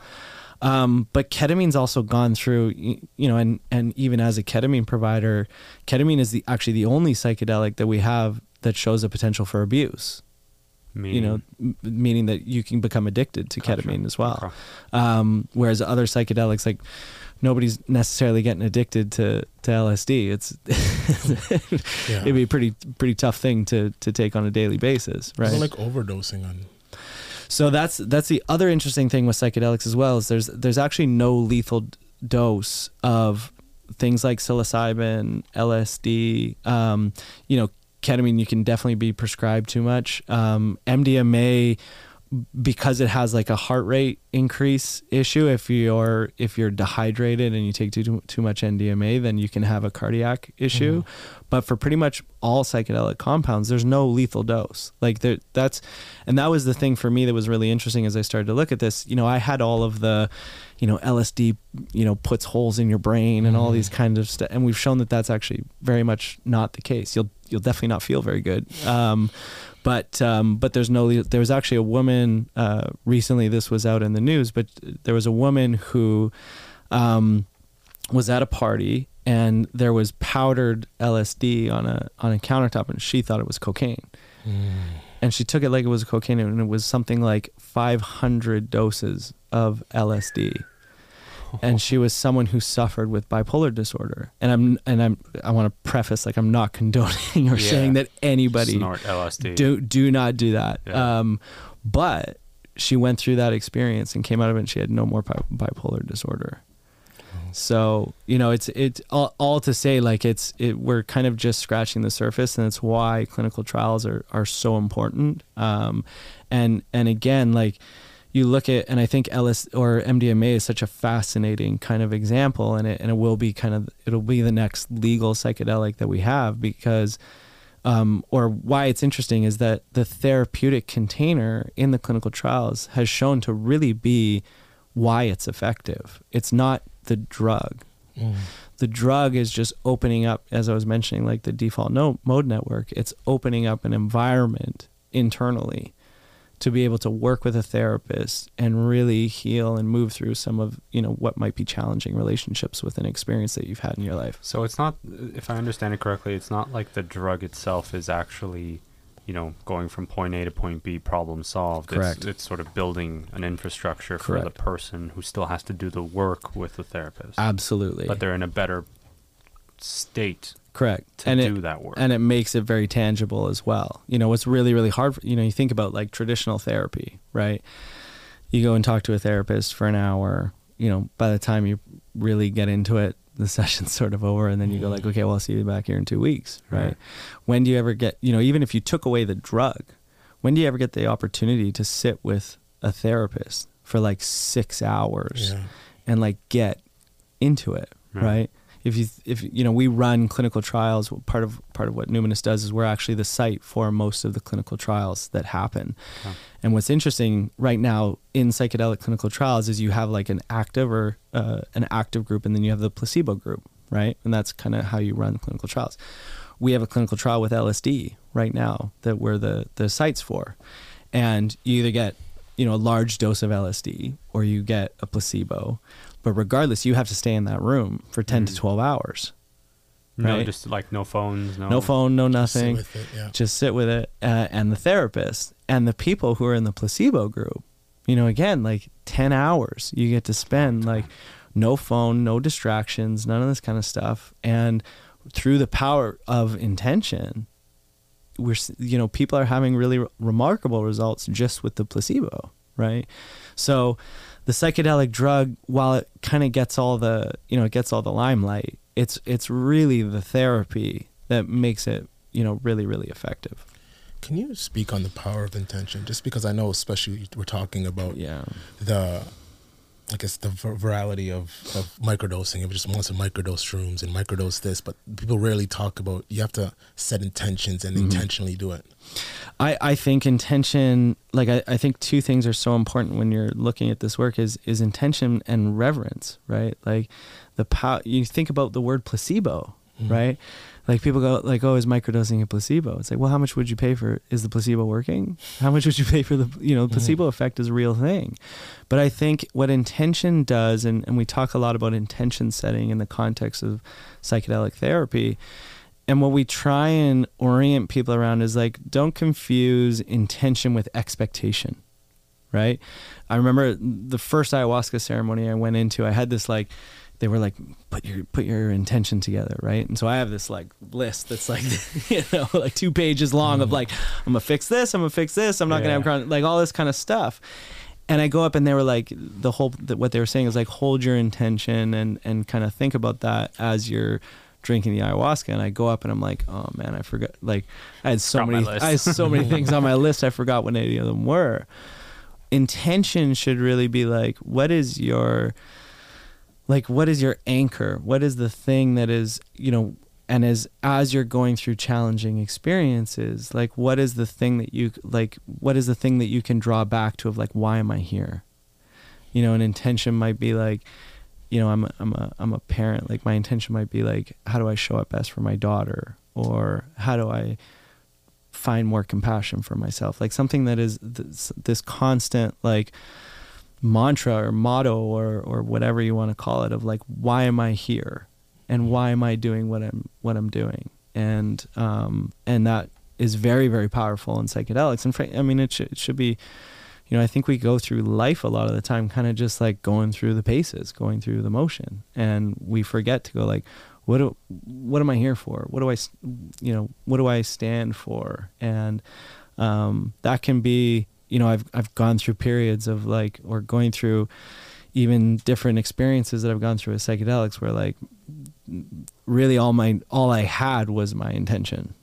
um, but ketamine's also gone through you know and, and even as a ketamine provider ketamine is the actually the only psychedelic that we have that shows a potential for abuse you know, m- meaning that you can become addicted to Gotcha. ketamine as well. Okay. Um, whereas other psychedelics, like nobody's necessarily getting addicted to, to LSD. It's [LAUGHS] Yeah. it'd be a pretty pretty tough thing to to take on a daily basis, right? It's like overdosing on. So that's that's the other interesting thing with psychedelics as well is there's there's actually no lethal dose of things like psilocybin, LSD. Um, you know, ketamine you can definitely be prescribed too much. Um, MDMA because it has like a heart rate increase issue if you're if you're dehydrated and you take too too much MDMA then you can have a cardiac issue. But for pretty much all psychedelic compounds there's no lethal dose. Like there that's and that was the thing for me that was really interesting as I started to look at this. You know I had all of the you know LSD you know puts holes in your brain and all these kind of stuff and we've shown that that's actually very much not the case. You'll you'll definitely not feel very good. Um but um, but there's no there was actually a woman uh, recently this was out in the news but there was a woman who um, was at a party and there was powdered LSD on a on a countertop and she thought it was cocaine. And she took it like it was cocaine and it was something like 500 doses of LSD and she was someone who suffered with bipolar disorder and i'm and i'm i want to preface like i'm not [LAUGHS] condoning or Yeah. saying that anybody Snort LSD. do do not do that. Yeah. Um, but she went through that experience and came out of it. and She had no more bi- bipolar disorder. So you know, it's it's all, all to say like it's it. We're kind of just scratching the surface, and it's why clinical trials are are so important. Um, and and again, like you look at, and I think LS or MDMA is such a fascinating kind of example, and it and it will be kind of it'll be the next legal psychedelic that we have because um, or why it's interesting is that the therapeutic container in the clinical trials has shown to really be why it's effective. It's not the drug. The drug is just opening up, as I was mentioning, like the default no- mode network. It's opening up an environment internally to be able to work with a therapist and really heal and move through some of you know what might be challenging relationships with an experience that you've had in your life. So it's not, if I understand it correctly, it's not like the drug itself is actually you know, going from point A to point B, problem solved. Correct. It's, it's sort of building an infrastructure for the person who still has to do the work with the therapist, Absolutely. but they're in a better state correct. to and do it, that work. and it makes it very tangible as well. You know, what's really really hard, you know, you think about like traditional therapy, right? You go and talk to a therapist for an hour, you know, by the time you really get into it, the [LAUGHS] session's sort of over and then you go like, mm-hmm. okay, well, I'll see you back here in 2 weeks, right? Right. When do you ever get, you know, even if you took away the drug, when do you ever get the opportunity to sit with a therapist for like 6 hours Yeah. and like get into it, right? If you if you know we run clinical trials, part of part of what Numinus does is we're actually the site for most of the clinical trials that happen. Oh. And what's interesting right now in psychedelic clinical trials is you have like an active or uh, an active group, and then you have the placebo group, right? And that's kind of how you run clinical trials. We have a clinical trial with LSD right now that we're the the sites for, and you either get you know a large dose of LSD or you get a placebo, but regardless, you have to stay in that room for ten to Mm. twelve hours. no, right. just like no phones, no, No phone, no Sit nothing with it, yeah. just sit with it uh, and the therapist and the people who are in the placebo group you know again like 10 hours you get to spend like no phone no distractions none of this kind of stuff and through the power of intention we're you know people are having really re- remarkable results just with the placebo right so the psychedelic drug while it kind of gets all the you know it gets all the limelight it's it's really the therapy that makes it you know really really effective Can you speak on the power of intention? Just because I know, especially we're talking about yeah the, I guess the virality of, of microdosing. If just wants to microdose shrooms and microdose this, but people rarely talk about you have to set intentions and Mhm. intentionally do it. I, I think intention like I, I think two things are so important when you're looking at this work is is intention and reverence right like the power you think about the word placebo Mhm. right like people go like oh is microdosing a placebo? It's like well how much would you pay for is the placebo working? How much would you pay for the you know the mm-hmm. placebo effect is a real thing. But i think what intention does and, and we talk a lot about intention setting in the context of psychedelic therapy and what we try and orient people around is like don't confuse intention with expectation right? I remember the first ayahuasca ceremony i went into i had this like they were like put your put your intention together right? And so i have this like list that's like [LAUGHS] you know like two pages long of like i'm gonna fix this i'm gonna fix this i'm not gonna have Yeah. like all this kind of stuff. And i go up and they were like the whole that what they were saying is like hold your intention and and kind of think about that as you're drinking the ayahuasca. And i go up and i'm like oh man i forgot like i had so many i had so many things on my list i forgot what any of them were. Intention should really be like what is your like what is your anchor? What is the thing that is you know and as as you're going through challenging experiences like what is the thing that you like what is the thing that you can draw back to of like why am i here? You know an intention might be like you know i'm a, i'm a i'm a parent. Like my intention might be like how do i show up best for my daughter? Or how do i find more compassion for myself? Like something that is this, this constant like mantra or motto or or whatever you want to call it of like why am i here? And why am i doing what i'm what i'm doing? And um and that is very very powerful in psychedelics. And i mean it should, it should be you know i think we go through life a lot of the time kind of just like going through the paces going through the motion. And we forget to go like what do, what am i here for? What do i you know what do i stand for? And um that can be you know i've i've gone through periods of like or going through even different experiences that i've gone through with psychedelics where like really all my all i had was my intention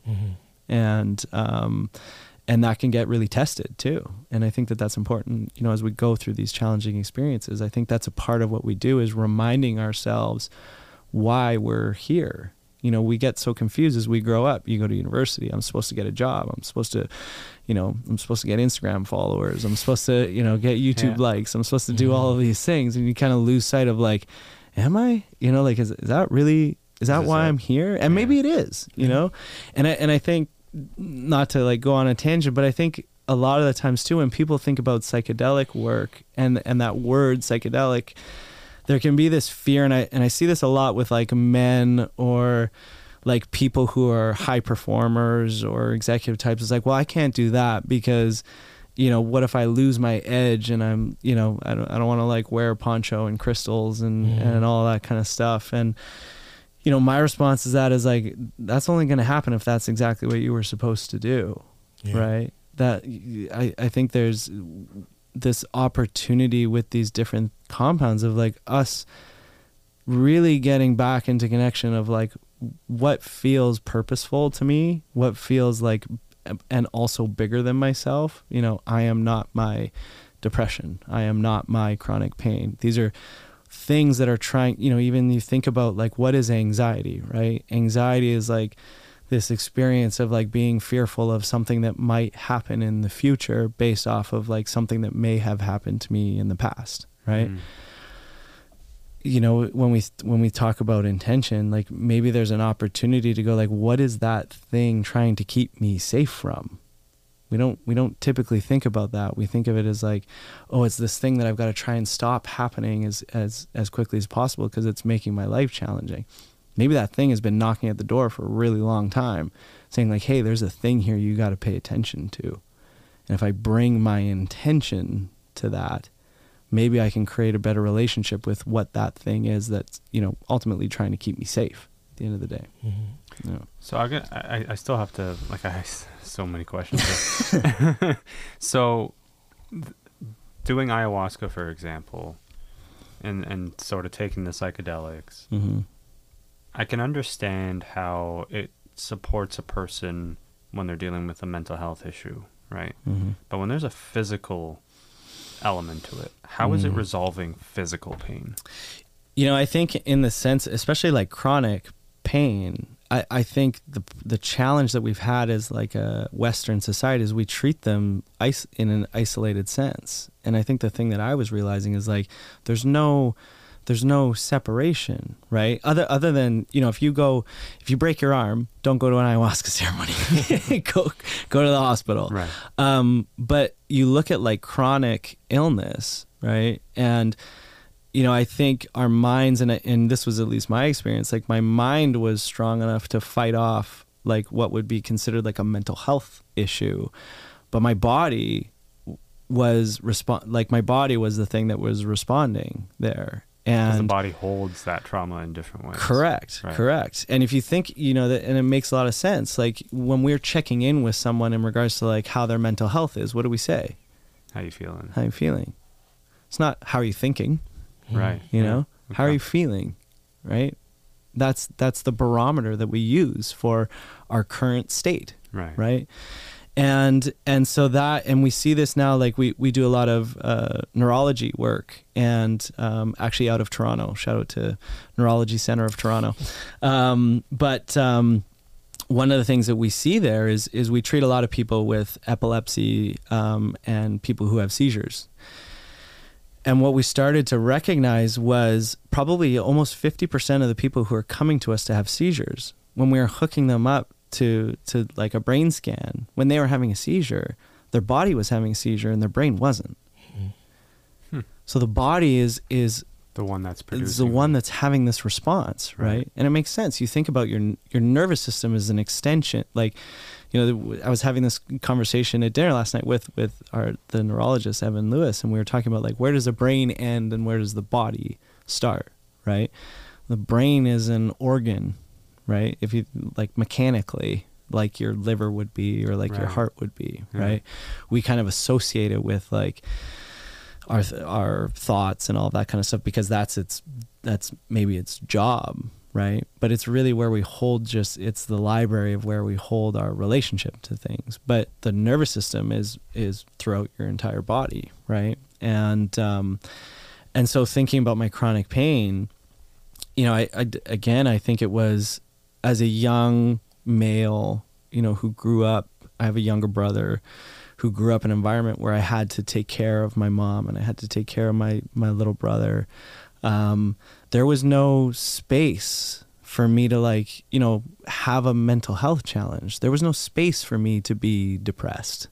and um, and that can get really tested too. And I think that that's important. You know, as we go through these challenging experiences, I think that's a part of what we do is reminding ourselves why we're here. You know, we get so confused as we grow up. You go to university. I'm supposed to get a job. I'm supposed to, you know, I'm supposed to get Instagram followers. I'm supposed to, you know, get YouTube Yeah. likes. I'm supposed to do all of these things, and you kind of lose sight of like, am I? You know, like is is that really? Is that why it? I'm here? And Yeah. maybe it is. You know, and I and I think not to like go on a tangent, but I think a lot of the times too when people think about psychedelic work and and that word psychedelic, there can be this fear, and I and I see this a lot with like men or like people who are high performers or executive types is like, well, I can't do that because you know, what if I lose my edge and I'm, you know, I don't, I don't want to like wear a poncho and crystals and, Mhm. and all that kind of stuff. And, you know, my response to that is like, that's only going to happen if that's exactly what you were supposed to do. Yeah. Right. That I, I think there's this opportunity with these different compounds of like us really getting back into connection of like what feels purposeful to me, what feels like and also bigger than myself. You know, I am not my depression. I am not my chronic pain. These are things that are trying, you know, even you think about like what is anxiety, right? Anxiety is like this experience of like being fearful of something that might happen in the future based off of like something that may have happened to me in the past, right? Mm. You know when we when we talk about intention like maybe there's an opportunity to go like what is that thing trying to keep me safe from? We don't we don't typically think about that. We think of it as like oh it's this thing that I've got to try and stop happening as as as quickly as possible because it's making my life challenging. Maybe that thing has been knocking at the door for a really long time saying like hey there's a thing here you got to pay attention to. And if I bring my intention to that maybe I can create a better relationship with what that thing is that's you know ultimately trying to keep me safe at the end of the day. Mhm. Yeah. So I, get, I I still have to like I have so many questions. [LAUGHS] [LAUGHS] so th- doing ayahuasca, for example, and and sort of taking the psychedelics, Mm-hmm. I can understand how it supports a person when they're dealing with a mental health issue, right? Mm-hmm. But when there's a physical element to it, how is it Mm. resolving physical pain? You know, I think in the sense, especially like chronic pain, I, I think the the challenge that we've had as like a Western society is we treat them is- in an isolated sense, and I think the thing that I was realizing is like there's no there's no separation, right? Other other than you know, if you go if you break your arm, don't go to an ayahuasca [LAUGHS] ceremony. [LAUGHS] go go to the hospital. Right. Um, but you look at like chronic illness, right? And you know, I think our minds, and and this was at least my experience. Like my mind was strong enough to fight off like what would be considered like a mental health issue, but my body was respond like my body was the thing that was responding there. Because the And body holds that trauma in different ways. Correct. Right. Correct. And if you think, you know, that, and it makes a lot of sense. Like when we're checking in with someone in regards to like how their mental health is, what do we say? How you feeling? How are you feeling? It's not how are you thinking, Right. you yeah. know? How are you feeling? Right? That's that's the barometer that we use for our current state Right. right and and so that and we see this now like we we do a lot of uh, neurology work and um, actually out of toronto. Shout out to neurology center of toronto. Um, but um, one of the things that we see there is is we treat a lot of people with epilepsy um, and people who have seizures. And what we started to recognize was probably almost 50% of the people who are coming to us to have seizures when we are hooking them up to to like a brain scan when they were having a seizure their body was having a seizure and their brain wasn't Hmm. so the body is is The one that's producing. the one that's having this response, right? Right. And it makes sense. You think about your your nervous system as an extension. Like, you know, I was having this conversation at dinner last night with with our the neurologist Evan Lewis, and we were talking about like where does the brain end and where does the body start, right? The brain is an organ, right? If you like mechanically, like your liver would be or like your heart would be, Yeah. right? We kind of associate it with like our th- our thoughts and all that kind of stuff because that's its that's maybe its job right but it's really where we hold just it's the library of where we hold our relationship to things but the nervous system is is throughout your entire body right and um and so thinking about my chronic pain you know I, I again i think it was as a young male you know who grew up i have a younger brother who grew up in an environment where I had to take care of my mom and I had to take care of my my little brother. Um, there was no space for me to like you know have a mental health challenge. There was no space for me to be depressed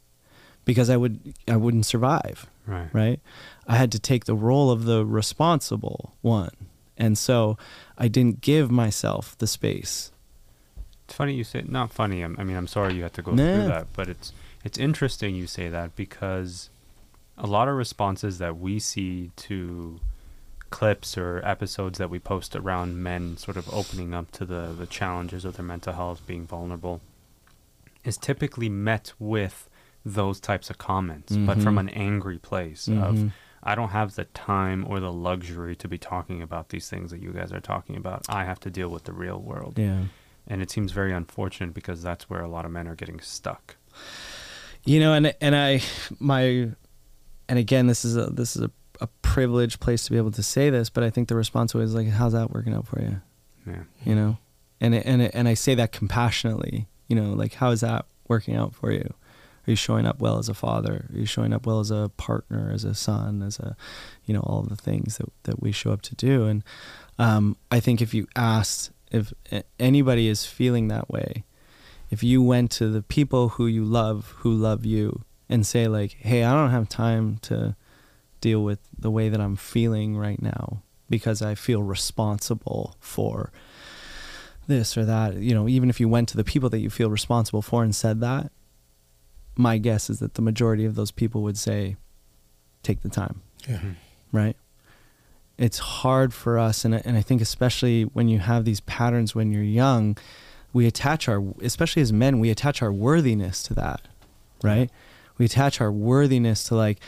because I would I wouldn't survive Right. right? I had to take the role of the responsible one. And so I didn't give myself the space It's funny you say not funny. I'm, I mean, I'm sorry you had to go Nah. through that, but it's it's interesting you say that because a lot of responses that we see to clips or episodes that we post around men sort of opening up to the the challenges of their mental health, being vulnerable, is typically met with those types of comments, but from Mhm. an angry place Mhm. of I don't have the time or the luxury to be talking about these things that you guys are talking about. I have to deal with the real world. Yeah. And it seems very unfortunate because that's where a lot of men are getting stuck. You know, and and I my and again, this is a this is a, a privileged place to be able to say this, but I think the response was like, "How's that working out for you?" Yeah. You know, and it, and it, and I say that compassionately. You know, like, how is that working out for you? Are you showing up well as a father? Are you showing up well as a partner, as a son, as a, you know, all the things that that we show up to do? And um, I think if you asked if anybody is feeling that way, if you went to the people who you love, who love you, and say like, "Hey, I don't have time to deal with the way that I'm feeling right now because I feel responsible for this or that." You know, even if you went to the people that you feel responsible for and said that, my guess is that the majority of those people would say, "Take the time." Yeah. Mm-hmm. right? It's hard for us, and and I think especially when you have these patterns when you're young, we attach our, especially as men, we attach our worthiness to that, right? We attach our worthiness to like,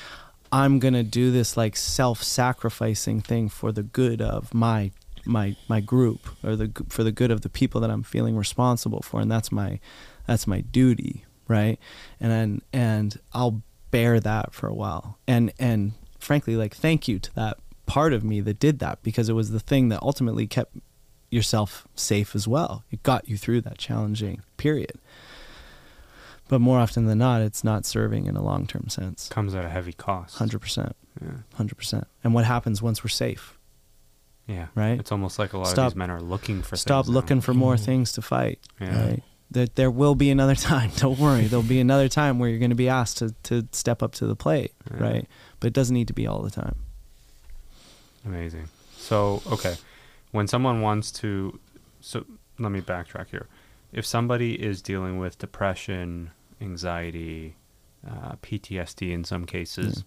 I'm gonna do this like self-sacrificing thing for the good of my my my group or the for the good of the people that I'm feeling responsible for, and that's my that's my duty, right? And and I'll bear that for a while, and and frankly, like thank you to that part of me that did that because it was the thing that ultimately kept yourself safe as well. It got you through that challenging period. But more often than not, it's not serving in a long term sense. Comes at a heavy cost. Hundred percent, Yeah. hundred percent. And what happens once we're safe? Yeah. Right? It's almost like a lot Stop- of these men are looking for Stop things now. looking for more Mhm. things to fight. Yeah. Right? That there will be another [LAUGHS] time. Don't worry. There'll be another time where you're going to be asked to, to step up to the plate. Yeah. Right? But it doesn't need to be all the time. Amazing. So, okay. When someone wants to so let me backtrack here. If somebody is dealing with depression, anxiety, uh, PTSD in some cases,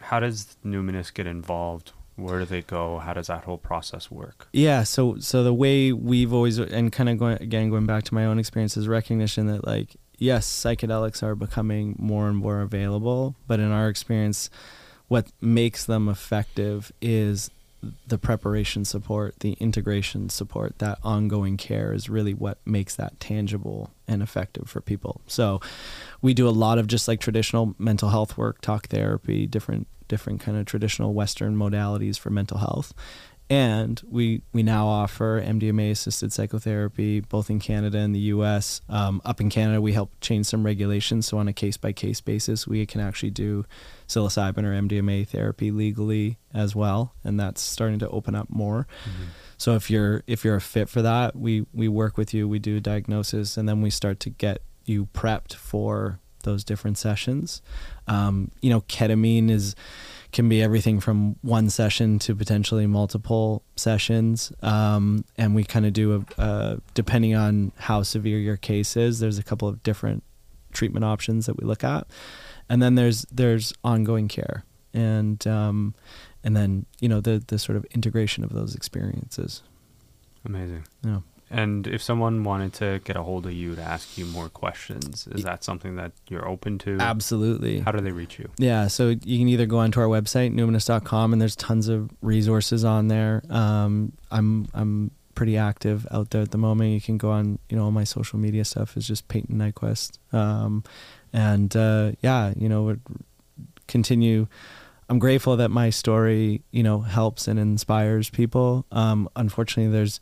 how does Numinus get involved? Where do they go? How does that whole process work? Yeah, so so the way we've always and kind of going again going back to my own experience is recognition that like yes, psychedelics are becoming more and more available, but in our experience what makes them effective is the preparation support, the integration support, that ongoing care is really what makes that tangible and effective for people. So we do a lot of just like traditional mental health work, talk therapy, different different kind of traditional western modalities for mental health. And we we now offer MDMA assisted psychotherapy both in Canada and the US. Um, up in Canada, we help change some regulations. So, on a case by case basis, we can actually do psilocybin or MDMA therapy legally as well. And that's starting to open up more. So if you're if you're a fit for that, we we work with you. We do a diagnosis, and then we start to get you prepped for those different sessions. Um, you know, ketamine is can be everything from one session to potentially multiple sessions, um, and we kind of do a, a depending on how severe your case is. There's a couple of different treatment options that we look at, and then there's there's ongoing care and um, and then you know the the sort of integration of those experiences. Amazing. Yeah. And if someone wanted to get a hold of you to ask you more questions, is that something that you're open to? Absolutely. How do they reach you? Yeah, so you can either go onto our website numinus.com and there's tons of resources on there. Um, I'm I'm pretty active out there at the moment. You can go on, you know, all my social media stuff is just Payton Nyquvest. Um, and uh, yeah, you know, continue. I'm grateful that my story, you know, helps and inspires people. Um, unfortunately, there's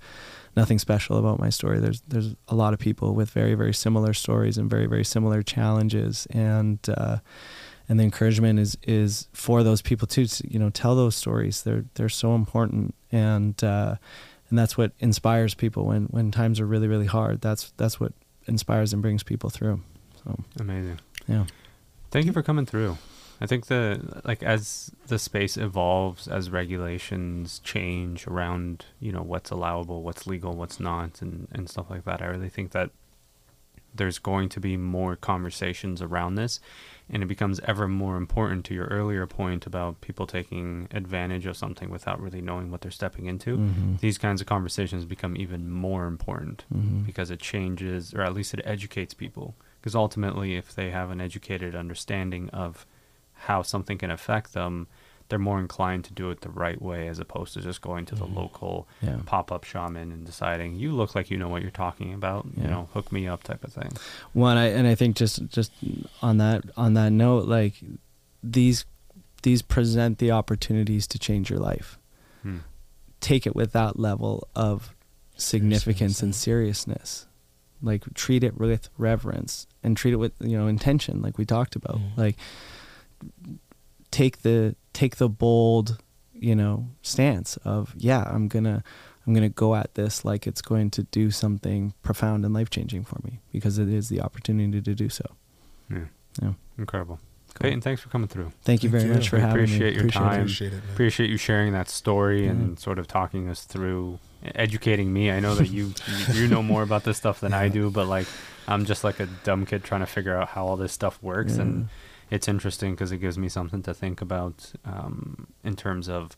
nothing special about my story. There's there's a lot of people with very very similar stories and very very similar challenges, and uh, and the encouragement is is for those people too. To, you know, tell those stories. They're they're so important, and uh, and that's what inspires people when when times are really really hard. That's that's what inspires and brings people through. So Amazing. yeah, Thank you for coming through. I think the like as the space evolves, as regulations change around, you know, what's allowable, what's legal, what's not, and and stuff like that. I really think that there's going to be more conversations around this, and it becomes ever more important to your earlier point about people taking advantage of something without really knowing what they're stepping into. Mhm. These kinds of conversations become even more important Mhm. because it changes, or at least it educates people. Because ultimately, if they have an educated understanding of how something can affect them, they're more inclined to do it the right way as opposed to just going to the Mhm. local Yeah. pop up shaman and deciding, you look like you know what you're talking about, you know, hook me up type of thing. One, I and I think just just on that on that note, like these these present the opportunities to change your life. Hmm. Take it with that level of significance and seriousness. Like treat it with reverence and treat it with you know intention, like we talked about. Mhm. Like take the take the bold you know stance of yeah i'm gonna i'm gonna go at this like it's going to do something profound and life changing for me because it is the opportunity to do so Yeah. Yeah. Incredible. Cool. Payton, thanks for coming through. thank you Thank very you. much for We having appreciate me your time. Appreciate it. Appreciate you sharing that story and sort of talking us through, educating me. I know that you you- you know more about this stuff than I do, but like I'm just like a dumb kid trying to figure out how all this stuff works, Yeah. and it's interesting because it gives me something to think about um, in terms of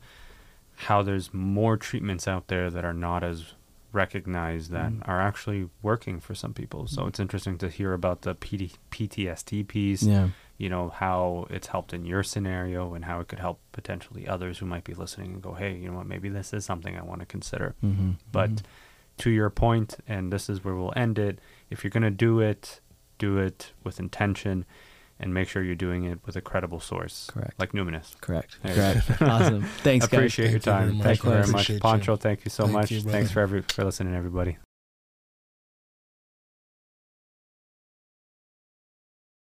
how there's more treatments out there that are not as recognized that Mm. are actually working for some people. So Mm. it's interesting to hear about the PD, PTSD piece yeah you know how it's helped in your scenario and how it could help potentially others who might be listening and go hey you know what maybe this is something i want to consider mm-hmm. but to your point and this is where we'll end it if you're going to do it do it with intention and make sure you're doing it with a credible source Correct. like Numinus. Correct. There correct. [LAUGHS] Awesome. Thanks guys. Appreciate your Thank you very time. much. thank you very much. Poncho thank you so Thank much. you, thanks for every for listening everybody